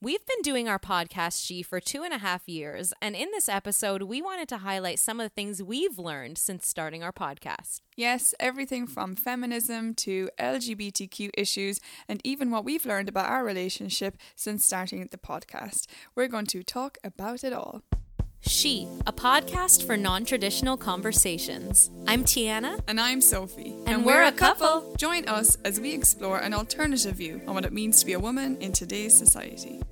We've been doing our podcast, She, for two and a half years, and in this episode, we wanted to highlight some of the things we've learned since starting our podcast. Yes, everything from feminism to LGBTQ issues, and even what we've learned about our relationship since starting the podcast. We're going to talk about it all. She, a podcast for non traditional conversations. I'm Tiana. And I'm Sophie. And we're a couple. Join us as we explore an alternative view on what it means to be a woman in today's society.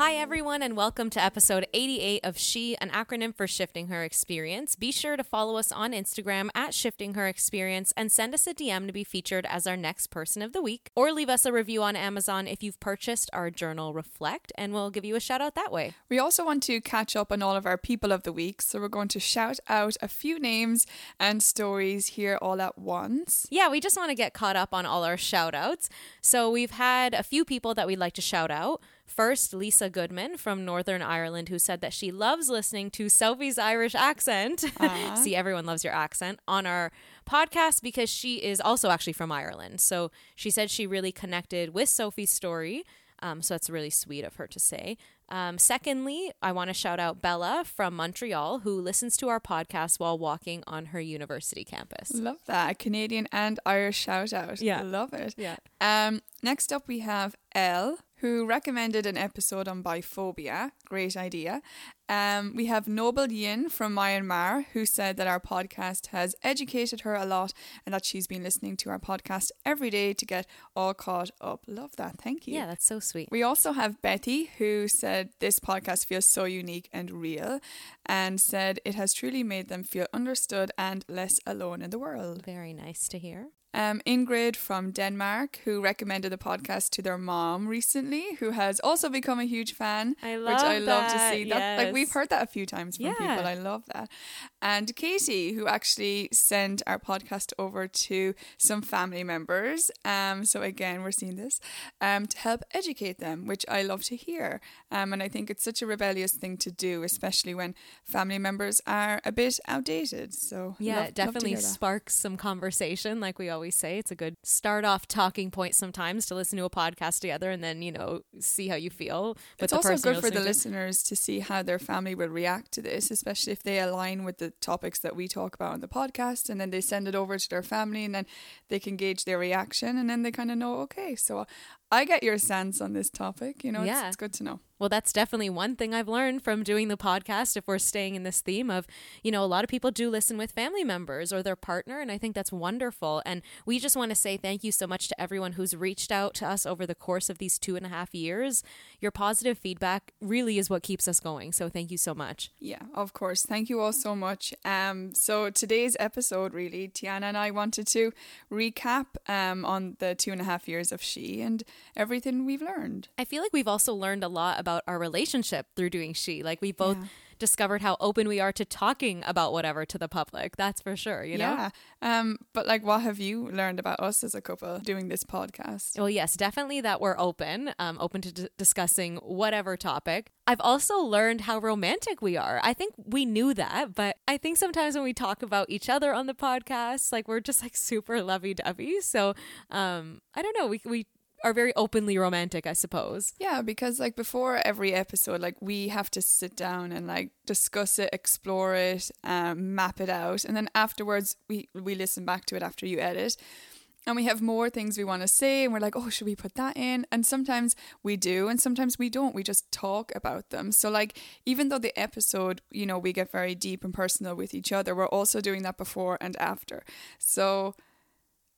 Hi, everyone, and welcome to episode 88 of She, an acronym for Shifting Her Experience. Be sure to follow us on Instagram at Shifting Her Experience and send us a DM to be featured as our next person of the week, or leave us a review on Amazon if you've purchased our journal Reflect, and we'll give you a shout out that way. We also want to catch up on all of our people of the week, so we're going to shout out a few names and stories here all at once. Yeah, we just want to get caught up on all our shout outs. So we've had a few people that we'd like to shout out. First, Lisa Goodman from Northern Ireland, who said that she loves listening to Sophie's Irish accent. See, everyone loves your accent on our podcast because she is also actually from Ireland. So she said she really connected with Sophie's story. Um, so that's really sweet of her to say. Um, secondly, I want to shout out Bella from Montreal, who listens to our podcast while walking on her university campus. Love that. Canadian and Irish shout out. Yeah. Love it. Yeah. Um, next up, we have Elle, who recommended an episode on biphobia. Great idea. Um, we have Noble Yin from Myanmar, who said that our podcast has educated her a lot and that she's been listening to our podcast every day to get all caught up. Love that. Thank you. Yeah, that's so sweet. We also have Betty, who said this podcast feels so unique and real, and said it has truly made them feel understood and less alone in the world. Very nice to hear. Um, Ingrid from Denmark, who recommended the podcast to their mom recently, who has also become a huge fan, I which love I love to see. That like we've heard that a few times from Yeah. people. I love that. And Katie, who actually sent our podcast over to some family members. Um, so again, we're seeing this um, to help educate them, which I love to hear. Um, and I think it's such a rebellious thing to do, especially when family members are a bit outdated. So Yeah, love- love definitely that. sparks some conversation, like we always say. It's a good start off talking point sometimes to listen to a podcast together and then, you know, see how you feel with it's also good for the to. listeners to see how their family will react to this, especially if they align with the topics that we talk about on the podcast, and then they send it over to their family, and then they can gauge their reaction, and then they kind of know, okay, so I get your sense on this topic. You know, Yeah. it's, it's good to know. Well, that's definitely one thing I've learned from doing the podcast. If we're staying in this theme of, you know, a lot of people do listen with family members or their partner, and I think that's wonderful. And we just want to say thank you so much to everyone who's reached out to us over the course of these two and a half years. Your positive feedback really is what keeps us going. So thank you so much. Yeah, of course. Thank you all so much. Um, so today's episode, really, Tiana and I wanted to recap um on the two and a half years of She and everything we've learned. I feel like we've also learned a lot about our relationship through doing She. Like we both Yeah. discovered how open we are to talking about whatever to the public. That's for sure, you know? Yeah. Um, but like, what have you learned about us as a couple doing this podcast? Well, yes, definitely that we're open, um, open to d- discussing whatever topic. I've also learned how romantic we are. I think we knew that, but I think sometimes when we talk about each other on the podcast, like we're just like super lovey dovey. So, um, I don't know. We we are very openly romantic, I suppose. Yeah, because like before every episode, like we have to sit down and like discuss it, explore it, um, map it out, and then afterwards we we listen back to it after you edit. And we have more things we want to say, and we're like, oh, should we put that in? And sometimes we do, and sometimes we don't. We just talk about them. So, like, even though the episode, you know, we get very deep and personal with each other, we're also doing that before and after. So,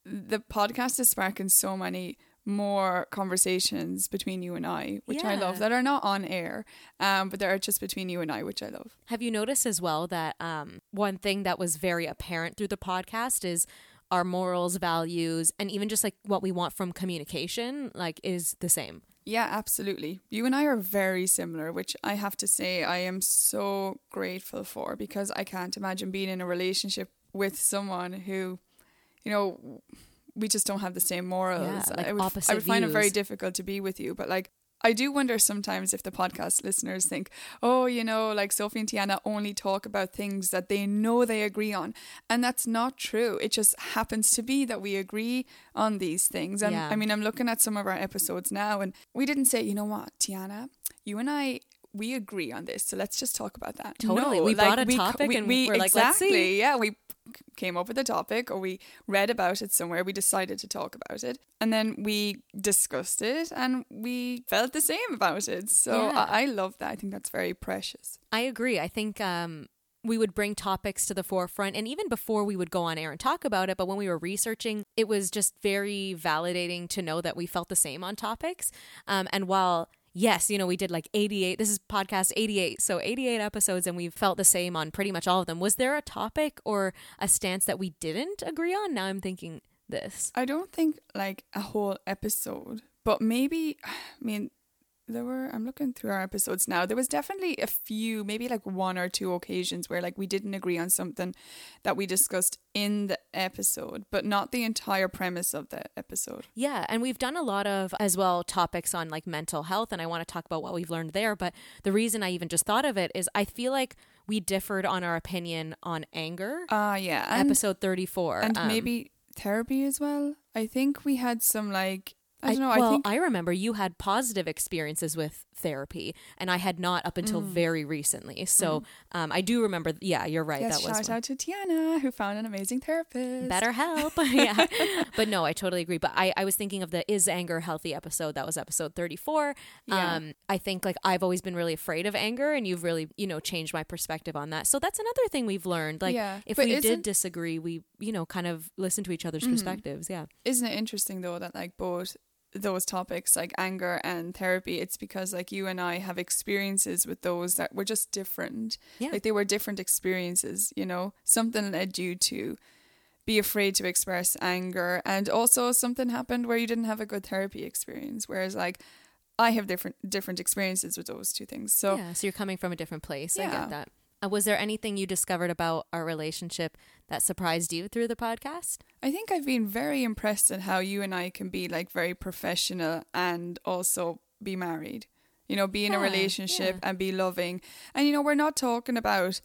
the podcast is sparking so many more conversations between you and I, which I love, that are not on air, um, but they're just between you and I, which I love. Have you noticed as well that um, one thing that was very apparent through the podcast is our morals, values, and even just like what we want from communication, like is the same. Yeah, absolutely. You and I are very similar, which I have to say I am so grateful for because I can't imagine being in a relationship with someone who, you know, we just don't have the same morals. Yeah, like I would, I would find it very difficult to be with you, but like I do wonder sometimes if the podcast listeners think, oh, you know, like Sophie and Tiana only talk about things that they know they agree on. And that's not true. It just happens to be that we agree on these things. And Yeah. I mean, I'm looking at some of our episodes now, and we didn't say, you know what, Tiana, you and I. We agree on this, so let's just talk about that. Totally. No, We like, brought a co- topic we, and we we're like, let's see. exactly, yeah, we came up with a topic or we read about it somewhere. We decided to talk about it. And then we discussed it and we felt the same about it. So Yeah. I, I love that. I think that's very precious. I agree. I think um, we would bring topics to the forefront, and even before we would go on air and talk about it, but when we were researching, it was just very validating to know that we felt the same on topics. Um, and while Yes, you know, we did like 88. This is podcast 88. So 88 episodes and we felt the same on pretty much all of them. Was there a topic or a stance that we didn't agree on? Now I'm thinking this. I don't think like a whole episode, but maybe, I mean, there were, I'm looking through our episodes now. There was definitely a few, maybe like one or two occasions where like we didn't agree on something that we discussed in the episode, but not the entire premise of the episode. Yeah, and we've done a lot of as well topics on like mental health, and I want to talk about what we've learned there. But the reason I even just thought of it is I feel like we differed on our opinion on anger, Ah, yeah. And, episode thirty four, and maybe therapy as well. I think we had some like, I don't know, well, I think. I remember you had positive experiences with therapy, and I had not up until very recently. So um, I do remember. Yeah, you're right. Yes, that was shout out to Tiana who found an amazing therapist. BetterHelp. yeah. But no, I totally agree. But I, I was thinking of the Is Anger Healthy episode. That was episode 34. Yeah. Um, I think like I've always been really afraid of anger and you've really, you know, changed my perspective on that. So that's another thing we've learned. Like Yeah, if but we did disagree, we, you know, kind of listen to each other's Mm-hmm. perspectives. Yeah. Isn't it interesting though that like both those topics like anger and therapy it's because like you and I have experiences with those that were just different Yeah. like they were different experiences you know something led you to be afraid to express anger and also something happened where you didn't have a good therapy experience whereas like I have different different experiences with those two things so yeah. So you're coming from a different place. I get that. Uh, was there anything you discovered about our relationship that surprised you through the podcast? I think I've been very impressed at how you and I can be like very professional and also be married. You know, be in a relationship yeah. and be loving. And you know, we're not talking about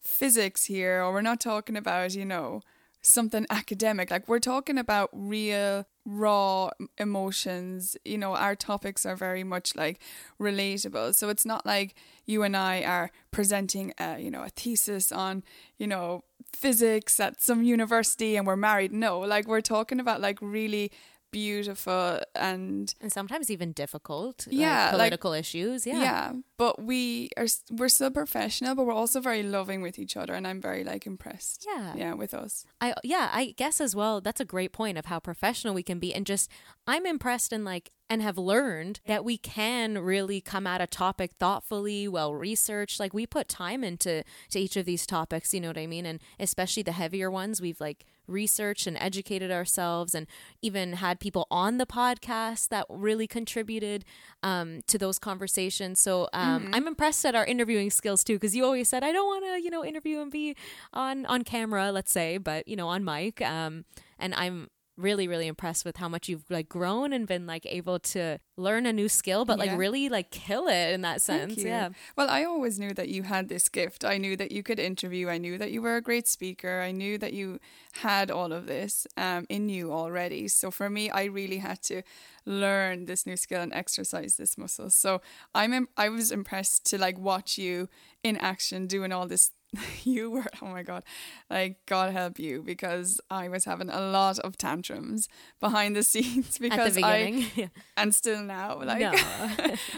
physics here or we're not talking about, you know, something academic. Like we're talking about real raw emotions. You know, our topics are very much like relatable. So it's not like you and I are presenting a, you know, a thesis on, you know, physics at some university and we're married. No, like we're talking about like really beautiful and And sometimes even difficult, Yeah, like- political issues. Yeah. yeah. but we are we're still professional but we're also very loving with each other and I'm very like impressed Yeah. yeah with us I yeah, I guess as well. That's a great point of how professional we can be, and just I'm impressed and like and have learned that we can really come at a topic thoughtfully, well researched. Like we put time into to each of these topics. You know what I mean? And especially the heavier ones, we've like researched and educated ourselves, and even had people on the podcast that really contributed um, to those conversations. So um, I'm impressed at our interviewing skills too, because you always said I don't want to, you know, interview and be on on camera, let's say, but you know, on mic. Um, and I'm really really impressed with how much you've like grown and been like able to learn a new skill but like Yeah. really like kill it in that sense yeah Well, I always knew that you had this gift. I knew that you could interview. I knew that you were a great speaker. I knew that you had all of this um, in you already. So for me, I really had to learn this new skill and exercise this muscle. So I'm im- I was impressed to like watch you in action doing all this. You were oh my god, like God help you because I was having a lot of tantrums behind the scenes because the I yeah. and still now like No.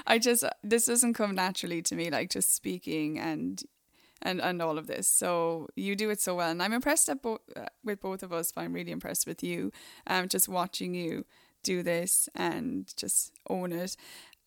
I just this doesn't come naturally to me like just speaking and and and all of this. So you do it so well, and I'm impressed at both uh, with both of us. But I'm really impressed with you. Um, just watching you do this and just own it,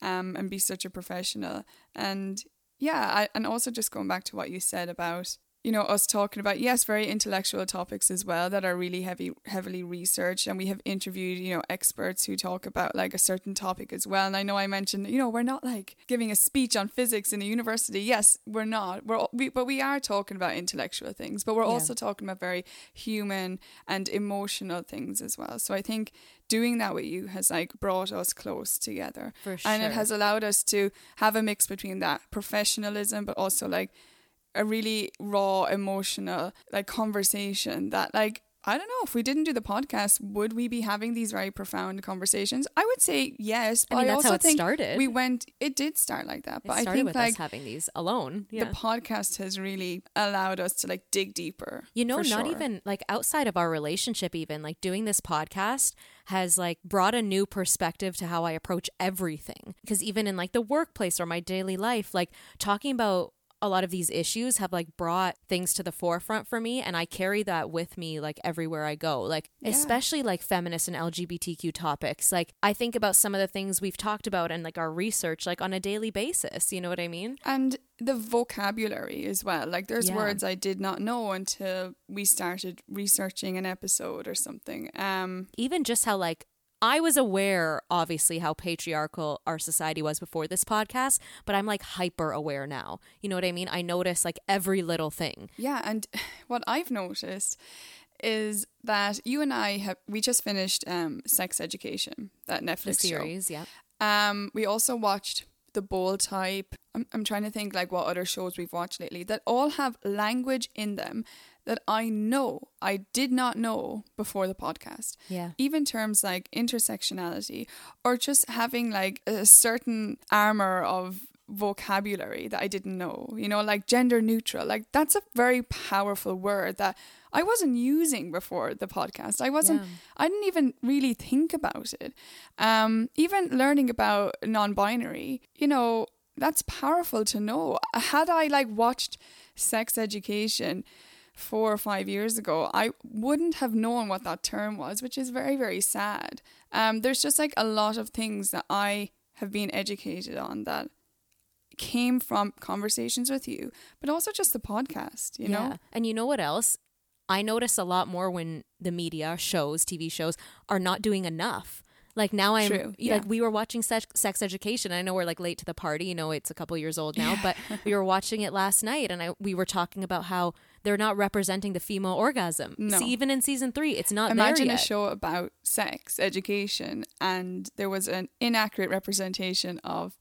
um, and be such a professional. And yeah, I, and also just going back to what you said about you know us talking about yes very intellectual topics as well that are really heavy heavily researched. And we have interviewed you know experts who talk about like a certain topic as well. And i know i mentioned you know we're not like giving a speech on physics in a university. Yes we're not. We're we, but we are talking about intellectual things but we're Yeah. also talking about very human and emotional things as well. So i think doing that with you has like brought us close together. For and it has allowed us to have a mix between that professionalism but also like a really raw emotional like conversation that like I don't know if we didn't do the podcast would we be having these very profound conversations I would say yes but I I, mean, that's also how it think started. we went it did start like that but I think with like us having these alone. Yeah. the podcast has really allowed us to like dig deeper You know, not sure. even like outside of our relationship, even like doing this podcast has like brought a new perspective to how I approach everything. Because even in like the workplace or my daily life, like talking about a lot of these issues have like brought things to the forefront for me and I carry that with me like everywhere I go. Like Yeah. especially like feminist and LGBTQ topics. Like I think about some of the things we've talked about and like our research like on a daily basis, you know what I mean? and the vocabulary as well like there's Yeah. words I did not know until we started researching an episode or something um even just how like I was aware obviously how patriarchal our society was before this podcast, but I'm like hyper aware now. You know what I mean? I notice like every little thing. Yeah, and what I've noticed is that you and I have we just finished um Sex Education, that The Netflix series, yeah. Um we also watched The Bold Type. I'm I'm trying to think like what other shows we've watched lately that all have language in them that I know I did not know before the podcast. Yeah. Even terms like intersectionality or just having like a certain armor of vocabulary that I didn't know, you know, like gender neutral. Like that's a very powerful word that I wasn't using before the podcast. I wasn't Yeah. I didn't even really think about it. Um even learning about non-binary, you know, that's powerful to know. Had I like watched sex education four or five years ago, I wouldn't have known what that term was, which is very, very sad. Um, there's just like a lot of things that I have been educated on that came from conversations with you, but also just the podcast, you know? And you know what else? I notice a lot more when the media shows, TV shows are not doing enough. Like now I'm True, yeah. like we were watching sex, sex education. I know we're like late to the party, you know, it's a couple years old now, but we were watching it last night and I we were talking about how they're not representing the female orgasm. No. See, even in season 3, it's not Imagine a show about sex education and there was an inaccurate representation of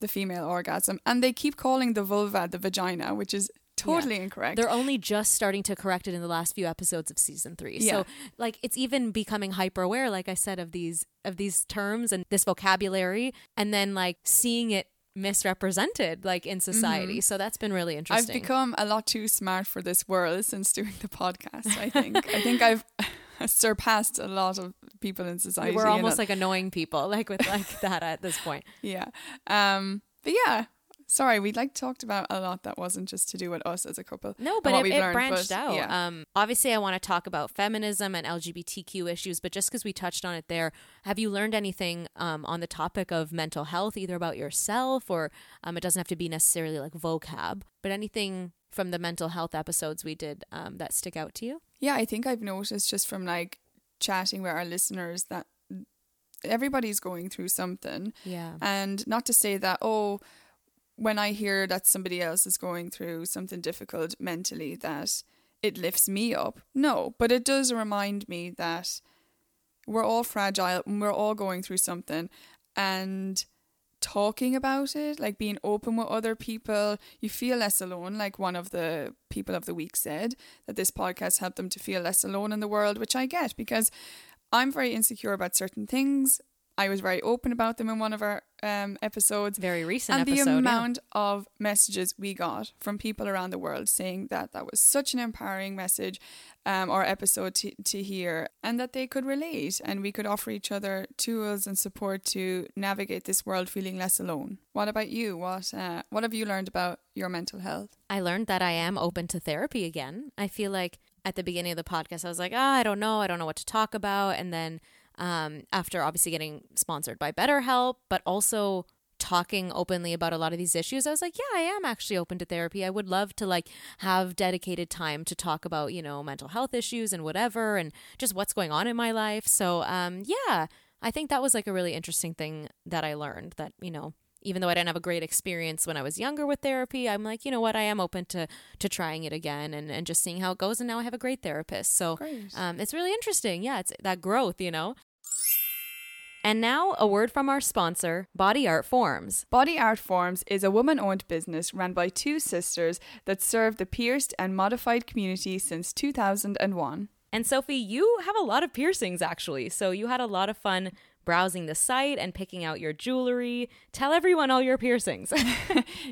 the female orgasm, and they keep calling the vulva the vagina, which is totally incorrect. They're only just starting to correct it in the last few episodes of season three. Yeah. So like it's even becoming hyper aware, like I said, of these of these terms and this vocabulary and then like seeing it misrepresented like in society. So that's been really Mm-hmm. I've become a lot too smart for this world since doing the podcast. I think. I think I've surpassed a lot of people in society. We're almost like annoying people, like with like that at this point. yeah. Um. But yeah. Sorry, we like talked about a lot that wasn't just to do with us as a couple. No, but it, we've it learned, branched but out. Yeah. Um, obviously, I want to talk about feminism and LGBTQ issues, but just because we touched on it there, have you learned anything um, on the topic of mental health, either about yourself or um, it doesn't have to be necessarily like vocab, but anything from the mental health episodes we did um, that stick out to you? Yeah, I think I've noticed just from like chatting with our listeners that everybody's going through something. Yeah. And not to say that, oh, when I hear that somebody else is going through something difficult mentally, that it lifts me up. No, but it does remind me that we're all fragile and we're all going through something. And talking about it, like being open with other people, you feel less alone. Like one of the people of the week said, that this podcast helped them to feel less alone in the world, which I get because I'm very insecure about certain things. I was very open about them in one of our um, episodes. Very recent And episode. the yeah. amount of messages we got from people around the world saying that that was such an empowering message um, or episode to, to hear and that they could relate and we could offer each other tools and support to navigate this world feeling less alone. What about you? What, uh, what have you learned about your mental health? I learned that I am open to therapy again. I feel like at the beginning of the podcast, I was like, ah, I don't know. I don't know what to talk about. And then um, after obviously getting sponsored by BetterHelp, but also talking openly about a lot of these issues, I was like, yeah, I am actually open to therapy. I would love to like have dedicated time to talk about, you know, mental health issues and whatever and just what's going on in my life. So, um, yeah, I think that was like a really interesting thing that I learned that, you know, even though I didn't have a great experience when I was younger with therapy, I'm like, you know what, I am open to to trying it again and, and just seeing how it goes. And now I have a great therapist. So um, it's really interesting. Yeah, it's that growth, you know. And now a word from our sponsor, Body Art Forms. Body Art Forms is a woman owned business run by two sisters that serve the pierced and modified community since 2001. And Sophie, you have a lot of piercings actually. So you had a lot of fun browsing the site and picking out your jewelry. Tell everyone all your piercings.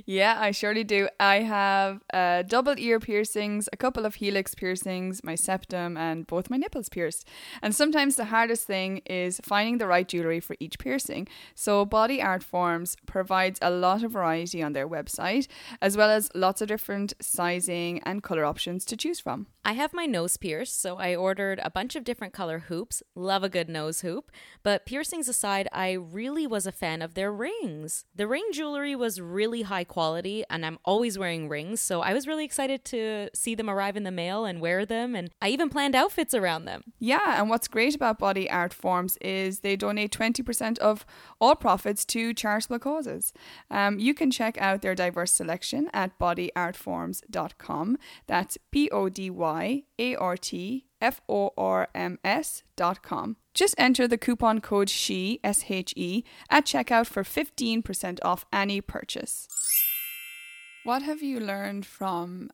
Yeah, I surely do. I have uh, double ear piercings, a couple of helix piercings, my septum, and both my nipples pierced. And sometimes the hardest thing is finding the right jewelry for each piercing. So, Body Art Forms provides a lot of variety on their website, as well as lots of different sizing and color options to choose from. I have my nose pierced, so I ordered a bunch of different color hoops. Love a good nose hoop. But piercings aside, I really was a fan of their rings. The ring jewelry was really high quality, and I'm always wearing rings, so I was really excited to see them arrive in the mail and wear them. And I even planned outfits around them. Yeah, and what's great about Body Art Forms is they donate 20% of all profits to charitable causes. Um, you can check out their diverse selection at bodyartforms.com. That's B O D Y A R T F O R M S.com. Just enter the coupon code SHE, S H E, at checkout for 15% off any purchase. What have you learned from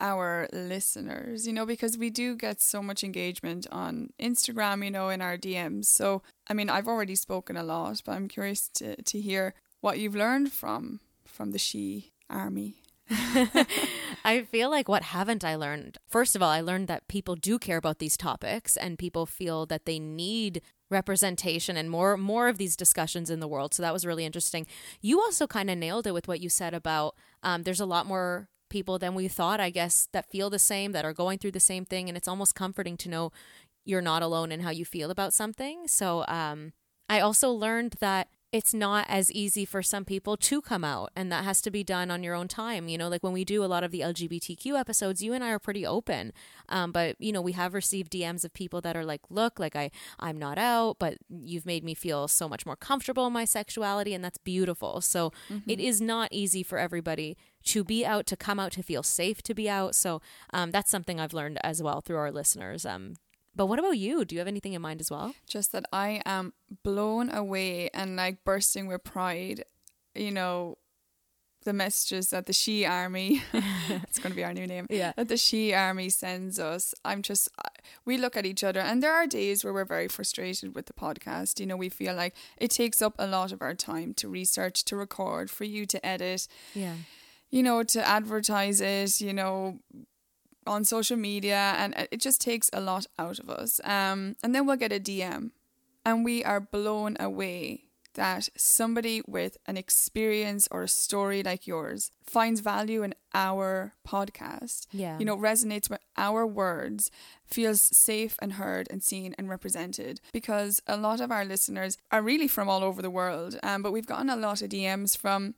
our listeners, you know, because we do get so much engagement on Instagram, you know, in our DMs. So, I mean, I've already spoken a lot, but I'm curious to, to hear what you've learned from from the she army. I feel like what haven't I learned? First of all, I learned that people do care about these topics and people feel that they need representation and more more of these discussions in the world. So that was really interesting. You also kind of nailed it with what you said about um, there's a lot more people than we thought, I guess, that feel the same, that are going through the same thing, and it's almost comforting to know you're not alone in how you feel about something. So um, I also learned that it's not as easy for some people to come out and that has to be done on your own time you know like when we do a lot of the lgbtq episodes you and i are pretty open um, but you know we have received dms of people that are like look like i i'm not out but you've made me feel so much more comfortable in my sexuality and that's beautiful. So it is not easy for everybody to be out to come out to feel safe to be out. So um, that's something i've learned as well through our listeners um, but what about you do you have anything in mind as well Just that I am blown away and like bursting with pride, you know, the messages that the She Army, it's going to be our new name, Yeah. that the She Army sends us. I'm just, we look at each other, and there are days where we're very frustrated with the podcast. You know, we feel like it takes up a lot of our time to research, to record, for you to edit, yeah you know, to advertise it, you know, on social media, and it just takes a lot out of us. Um, and then we'll get a DM, and we are blown away that somebody with an experience or a story like yours finds value in our podcast. Yeah. You know, resonates with our words, feels safe and heard and seen and represented. Because a lot of our listeners are really from all over the world. Um, but we've gotten a lot of DMs from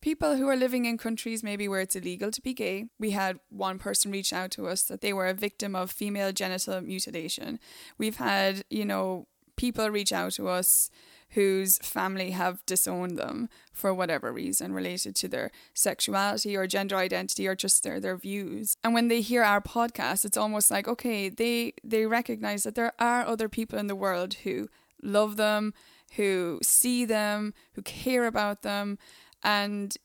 people who are living in countries maybe where it's illegal to be gay. We had one person reach out to us that they were a victim of female genital mutilation. We've had, you know, people reach out to us whose family have disowned them for whatever reason related to their sexuality or gender identity or just their, their views. And when they hear our podcast, it's almost like, okay, they they recognize that there are other people in the world who love them, who see them, who care about them. And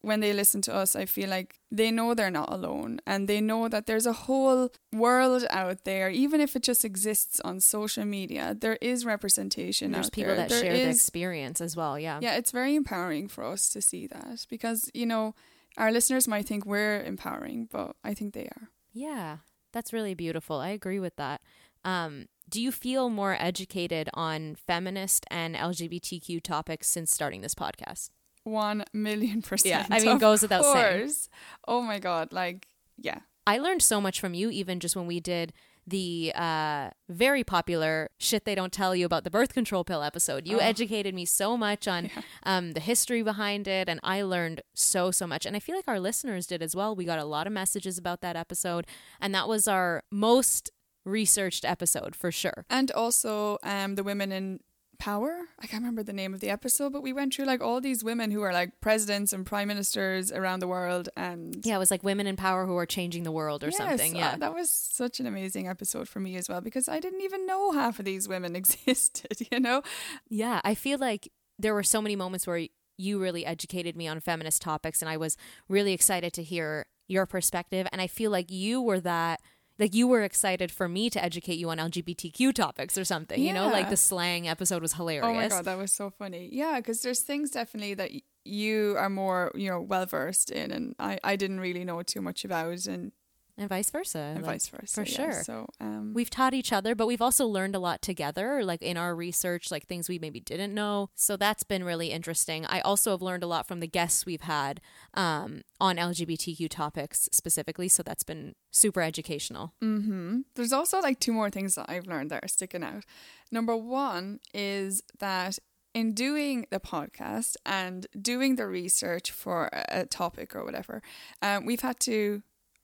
when they listen to us, I feel like they know they're not alone and they know that there's a whole world out there, even if it just exists on social media, there is representation there's out people there. that There share the experience as well yeah yeah, it's very empowering for us to see that because, you know, our listeners might think we're empowering, but I think they are. Yeah, that's really beautiful. I agree with that. Um, do you feel more educated on feminist and LGBTQ topics since starting this podcast? One million percent. Yeah, I mean, goes without saying. course. Oh my God. Like, yeah. I learned so much from you, even just when we did the uh, very popular shit they don't tell you about the birth control pill episode. You Oh. educated me so much on um, the history behind it, and I learned so, so much. And I feel like our listeners did as well. We got a lot of messages about that episode, and that was our most researched episode for sure. And also um, the women in power. I can't remember the name of the episode, but we went through like all these women who are like presidents and prime ministers around the world. And Yeah, it was like women in power who are changing the world or Yes, something. uh, Yeah. that was such an amazing episode for me as well because I didn't even know half of these women existed, you know? Yeah, I feel like there were so many moments where you really educated me on feminist topics, and I was really excited to hear your perspective. And I feel like you were that, like you were excited for me to educate you on LGBTQ topics or something. You know, like the slang episode was hilarious. Oh my God, that was so funny. Yeah, because there's things definitely that y- you are more, you know, well versed in, and I, I didn't really know too much about, and, and vice versa. and like, vice versa. for yeah. sure. So, um, We've taught each other, but we've also learned a lot together, like in our research, like things we maybe didn't know. So that's been really interesting. I also have learned a lot from the guests we've had um, on LGBTQ topics specifically. So that's been super educational. hmm There's also like two more things that I've learned that are sticking out. Number one is that in doing the podcast and doing the research for a a topic or whatever, um, we've had to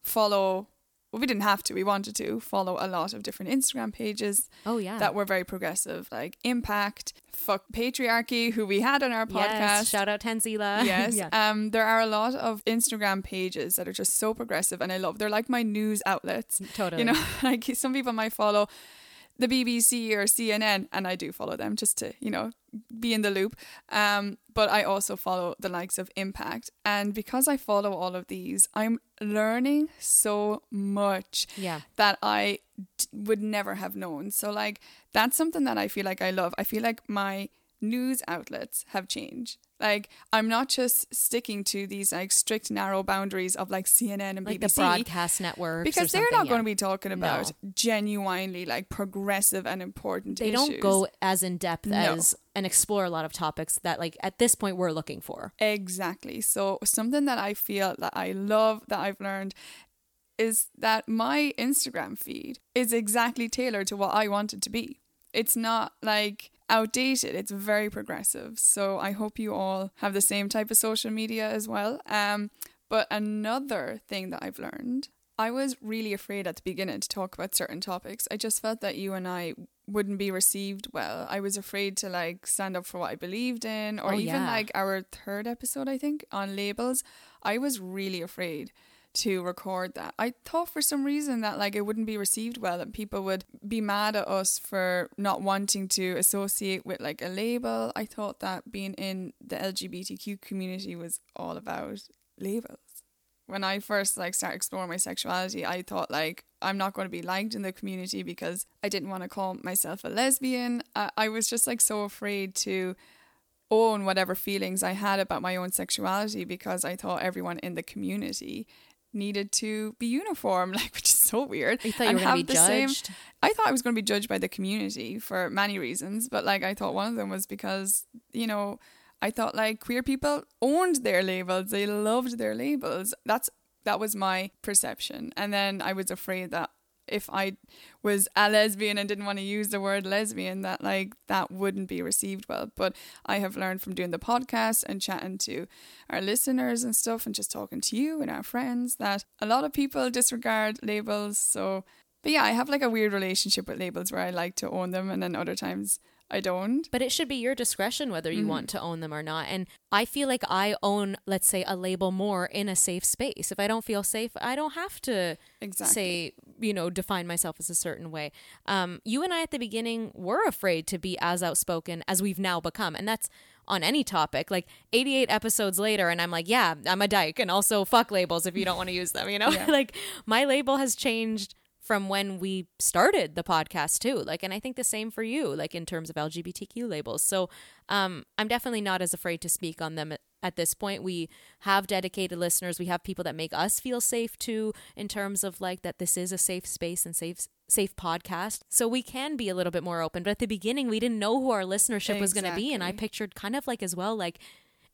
follow. Well, we didn't have to. We wanted to follow a lot of different Instagram pages Oh, yeah. that were very progressive, like Impact, Fuck Patriarchy, who we had on our podcast. Yes, shout out Tenzila. Yes. yeah. Um, there are a lot of Instagram pages that are just so progressive, and I love. They're like my news outlets. Totally. You know, like some people might follow the BBC or CNN, and I do follow them just to you know be in the loop. Um, but I also follow the likes of Impact, and because I follow all of these, I'm learning so much Yeah. that I d- would never have known. So like that's something that I feel like I love. I feel like my news outlets have changed. Like I'm not just sticking to these like strict narrow boundaries of like CNN and Like BBC the broadcast networks. because they're not something, going to be talking about genuinely like progressive and important They don't go as in depth No. as and explore a lot of topics that, like, at this point, we're looking for. Exactly. So something that I feel that I love that I've learned is that my Instagram feed is exactly tailored to what I want it to be. It's not like outdated. It's very progressive. So I hope you all have the same type of social media as well. Um but another thing that I've learned, I was really afraid at the beginning to talk about certain topics. I just felt that you and I wouldn't be received well. I was afraid to like stand up for what I believed in or Oh, even yeah. like our third episode I think on labels. I was really afraid to record that. I thought for some reason that like it wouldn't be received well and people would be mad at us for not wanting to associate with like a label. I thought that being in the LGBTQ community was all about labels. When I first like started exploring my sexuality, I thought like I'm not going to be liked in the community because I didn't want to call myself a lesbian. I, I was just like so afraid to own whatever feelings I had about my own sexuality because I thought everyone in the community needed to be uniform, like which is so weird. You thought you were going to be the same- judged. I thought I was going to be judged by the community for many reasons, but like I thought one of them was because you know I thought like queer people owned their labels, they loved their labels. That's that was my perception, and then I was afraid that if I was a lesbian and didn't want to use the word lesbian, that like that wouldn't be received well. But I have learned from doing the podcast and chatting to our listeners and stuff, and just talking to you and our friends that a lot of people disregard labels. So but yeah, I have like a weird relationship with labels where I like to own them and then other times I don't. But it should be your discretion whether you Mm-hmm. want to own them or not. And I feel like I own, let's say, a label more in a safe space. If I don't feel safe, I don't have to Exactly. say, you know, define myself as a certain way. Um, you and I at the beginning were afraid to be as outspoken as we've now become. And that's on any topic. Like 88 episodes later, and I'm like, yeah, I'm a dyke. And also, fuck labels if you don't want to use them, you know? Yeah. like, my label has changed from when we started the podcast too. Like and i think the same for you like in terms of lgbtq labels. So um i'm definitely not as afraid to speak on them at, this point. We have dedicated listeners. We have people that make us feel safe too in terms of like that this is a safe space and safe safe podcast. So we can be a little bit more open. But at the beginning we didn't know who our listenership was going to be and i pictured kind of like as well like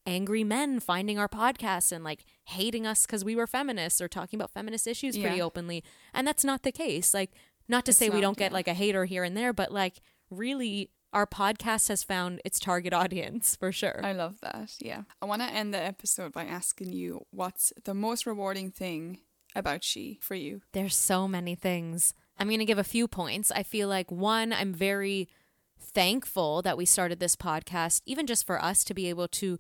angry men finding our podcast and like hating us because we were feminists or talking about feminist issues pretty openly. And that's not the case. Like, Not to It's say we don't get like a hater here and there, but like really our podcast has found its target audience for sure. I love that. Yeah. I want to end the episode by asking you what's the most rewarding thing about she for you? There's so many things. I'm going to give a few points. I feel like one, I'm very thankful that we started this podcast, even just for us to be able to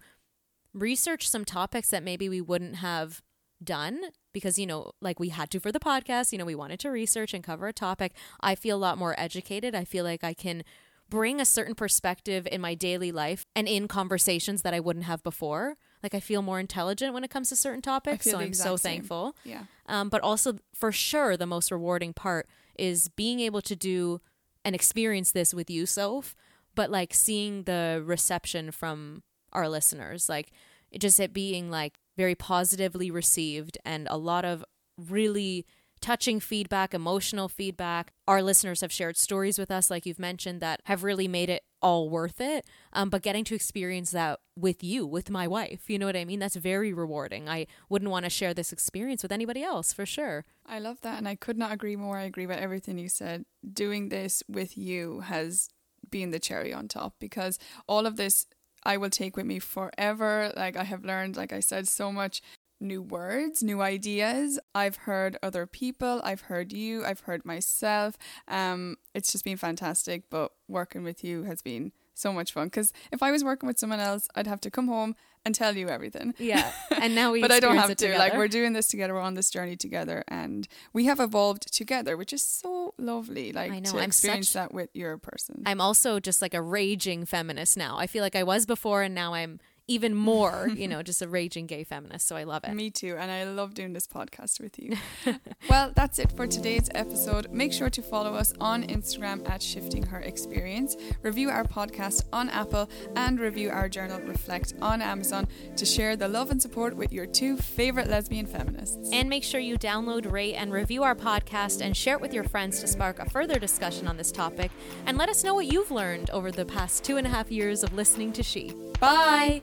research some topics that maybe we wouldn't have done because, you know, like we had to for the podcast, you know, we wanted to research and cover a topic. I feel a lot more educated. I feel like I can bring a certain perspective in my daily life and in conversations that I wouldn't have before. Like I feel more intelligent when it comes to certain topics, so I'm so same. thankful. Yeah. Um, but also, for sure, the most rewarding part is being able to do and experience this with you, Soph, but like seeing the reception from our listeners, like it just it being like very positively received and a lot of really touching feedback, emotional feedback. Our listeners have shared stories with us, like you've mentioned, that have really made it all worth it. Um, but getting to experience that with you, with my wife, you know what I mean? That's very rewarding. I wouldn't want to share this experience with anybody else for sure. I love that. And I could not agree more. I agree with everything you said. Doing this with you has been the cherry on top because all of this I will take with me forever. Like I have learned, like I said, so much new words, new ideas. I've heard other people, I've heard you, I've heard myself. Um, it's just been fantastic. But working with you has been so much fun because if I was working with someone else, I'd have to come home and tell you everything. Yeah. And now we but I don't have to. Like we're doing this together. We're on this journey together, and we have evolved together, which is so lovely. Like I know, to I'm experience such- that with your person. I'm also just like a raging feminist now. I feel like I was before and now I'm even more, you know, just a raging gay feminist. So I love it. Me too, and I love doing this podcast with you. well, that's it for today's episode. Make sure to follow us on Instagram at Shifting Her Experience, review our podcast on Apple, and review our journal Reflect on Amazon to share the love and support with your two favorite lesbian feminists. And make sure you download, rate, and review our podcast and share it with your friends to spark a further discussion on this topic. And let us know what you've learned over the past two and a half years of listening to She. Bye.